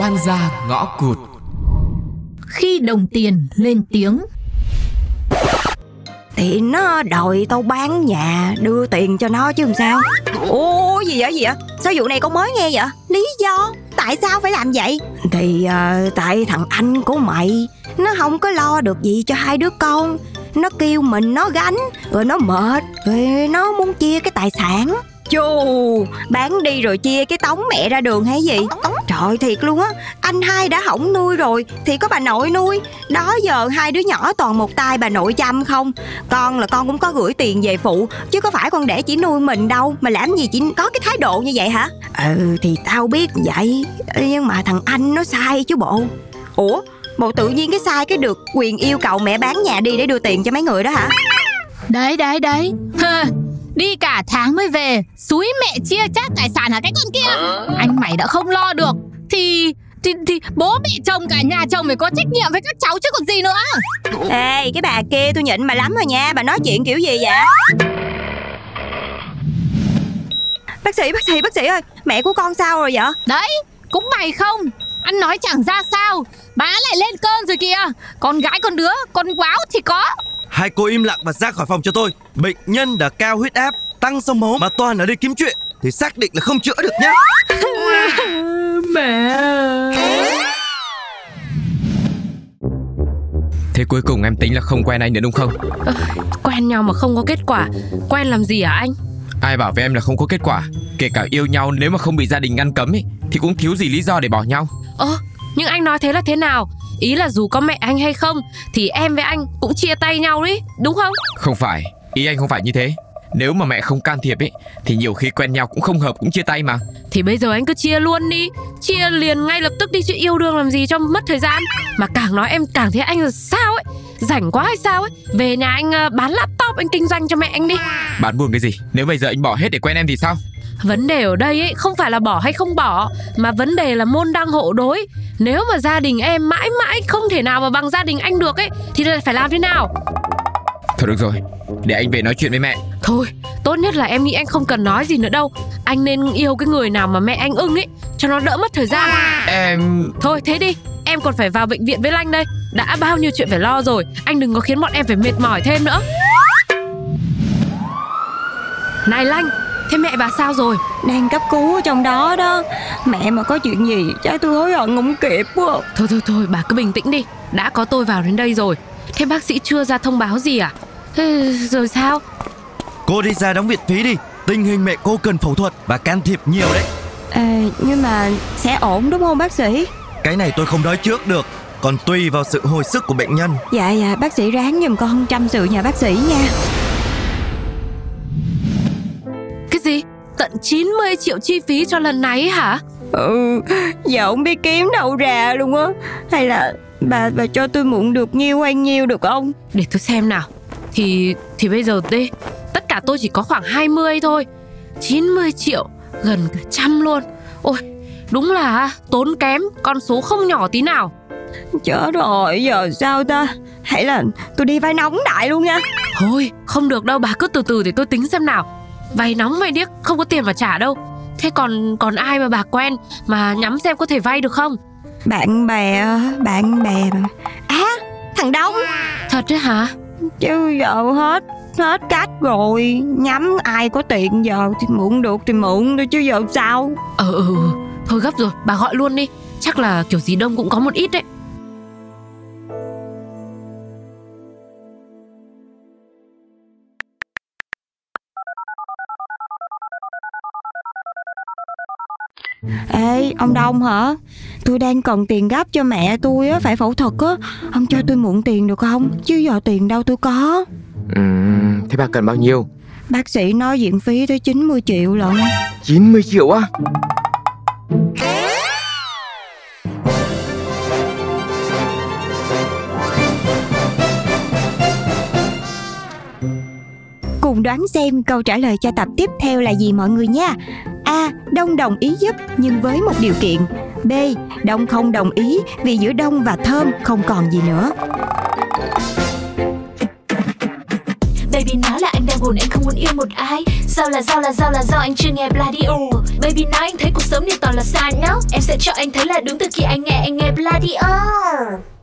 oan gia ngõ cụt. Khi đồng tiền lên tiếng Thì nó đòi tao bán nhà đưa tiền cho nó chứ làm sao? Ủa gì vậy gì vậy? Sao vụ này con mới nghe vậy? Lý do? Tại sao phải làm vậy? Thì ờ, tại thằng anh của mày Nó không có lo được gì cho hai đứa con. Nó kêu mình nó gánh Rồi nó mệt Rồi nó muốn chia cái tài sản Chù Bán đi rồi chia cái tống mẹ ra đường hay gì? Trời thiệt luôn á. Anh hai đã hỏng nuôi rồi Thì có bà nội nuôi. Đó giờ hai đứa nhỏ toàn một tay bà nội chăm không? Con là con cũng có gửi tiền về phụ Chứ có phải con để chỉ nuôi mình đâu. Mà làm gì chỉ có cái thái độ như vậy hả? Ừ thì tao biết vậy Nhưng mà thằng anh nó sai chứ bộ. Ủa Bộ tự nhiên cái sai cái được quyền yêu cầu mẹ bán nhà đi để đưa tiền cho mấy người đó hả? Đấy đấy đấy Đi cả tháng mới về Suối mẹ chia chác tài sản hả cái con kia? Anh mày đã không lo được. Thì thì, thì bố mẹ chồng cả nhà chồng phải có trách nhiệm với các cháu chứ còn gì nữa. Ê cái bà kia tôi nhịn bà lắm rồi nha. Bà nói chuyện kiểu gì vậy? Bác sĩ bác sĩ bác sĩ ơi Mẹ của con sao rồi vậy? Đấy cũng mày không. Anh nói chẳng ra sao. Bá lại lên cơn rồi kìa. Con gái con đứa Con quáo thì có Hai cô im lặng và ra khỏi phòng cho tôi. Bệnh nhân đã cao huyết áp Tăng sông máu mà toàn ở đây kiếm chuyện Thì xác định là không chữa được nhá. Thế cuối cùng em tính là không quen anh nữa đúng không? Quen nhau mà không có kết quả. Quen làm gì hả anh? Ai bảo với em là không có kết quả Kể cả yêu nhau nếu mà không bị gia đình ngăn cấm ấy Thì cũng thiếu gì lý do để bỏ nhau. Ơ nhưng anh nói thế là thế nào Ý là dù có mẹ anh hay không Thì em với anh cũng chia tay nhau đi Đúng không? Không phải Ý anh không phải như thế. Nếu mà mẹ không can thiệp ấy Thì nhiều khi quen nhau cũng không hợp cũng chia tay mà. Thì bây giờ anh cứ chia luôn đi Chia liền ngay lập tức đi chứ yêu đương làm gì cho mất thời gian. Mà càng nói em càng thấy anh là sao ấy Rảnh quá hay sao ấy. Về nhà anh ờ, bán laptop anh kinh doanh cho mẹ anh đi. Bạn buồn cái gì? Nếu bây giờ anh bỏ hết để quen em thì sao Vấn đề ở đây ấy không phải là bỏ hay không bỏ Mà vấn đề là môn đăng hộ đối. Nếu mà gia đình em mãi mãi không thể nào mà bằng gia đình anh được ấy Thì phải làm thế nào? Thôi được rồi Để anh về nói chuyện với mẹ. Thôi tốt nhất là em nghĩ anh không cần nói gì nữa đâu. Anh nên yêu cái người nào mà mẹ anh ưng ấy Cho nó đỡ mất thời gian. Em Thôi thế đi. Em còn phải vào bệnh viện với Lanh đây. Đã bao nhiêu chuyện phải lo rồi Anh đừng có khiến bọn em phải mệt mỏi thêm nữa. Này Lanh Thế mẹ bà sao rồi? Đang cấp cứu ở trong đó đó. Mẹ mà có chuyện gì chắc tôi hối hận không kịp quá. Thôi thôi thôi bà cứ bình tĩnh đi. Đã có tôi vào đến đây rồi. Thế bác sĩ chưa ra thông báo gì à? Thế rồi sao? Cô đi ra đóng viện phí đi. Tình hình mẹ cô cần phẫu thuật và can thiệp nhiều đấy. À, Nhưng mà sẽ ổn đúng không bác sĩ? Cái này tôi không nói trước được. Còn tùy vào sự hồi sức của bệnh nhân. Dạ dạ bác sĩ ráng giùm con chăm sự nhà bác sĩ nha Tận 90 triệu chi phí cho lần này hả? Ừ Giờ không biết kiếm đâu ra luôn á. Hay là bà bà cho tôi mượn được nhiêu hay nhiêu được không? Để tôi xem nào. Thì thì bây giờ đi. Tất cả tôi chỉ có khoảng 20 thôi. 90 triệu Gần cả trăm luôn. Ôi đúng là tốn kém Con số không nhỏ tí nào. Chết rồi giờ sao ta? Hay là tôi đi vay nóng đại luôn nha. Thôi không được đâu bà cứ từ từ để tôi tính xem nào Vay nóng vay điếc không có tiền mà trả đâu. Thế còn còn ai mà bà quen Mà nhắm xem có thể vay được không? Bạn bè Bạn bè. Mà. À thằng Đông. Thật đấy hả? Chứ giờ hết Hết cách rồi. Nhắm ai có tiền giờ thì mượn được thì mượn thôi chứ giờ sao? Ờ ừ, ừ. Thôi gấp rồi bà gọi luôn đi. Chắc là kiểu gì Đông cũng có một ít đấy Ê ông Đông hả? Tôi đang cần tiền gấp cho mẹ tôi á Phải phẫu thuật á. Ông cho tôi mượn tiền được không? Chứ giờ tiền đâu tôi có. Ừm, Thế bà cần bao nhiêu? Bác sĩ nói viện phí tới 90 triệu lận. 90 triệu á? Cùng đoán xem câu trả lời cho tập tiếp theo là gì mọi người nha A. Đông đồng ý giúp nhưng với một điều kiện B. Đông không đồng ý vì giữa Đông và Thơm không còn gì nữa Baby nói là anh đang buồn, anh không muốn yêu một ai Sao là sao là sao là do anh chưa nghe Bloody Oh Baby nói anh thấy cuộc sống này toàn là sai nhá Em sẽ cho anh thấy là đúng từ khi anh nghe anh nghe Bloody Oh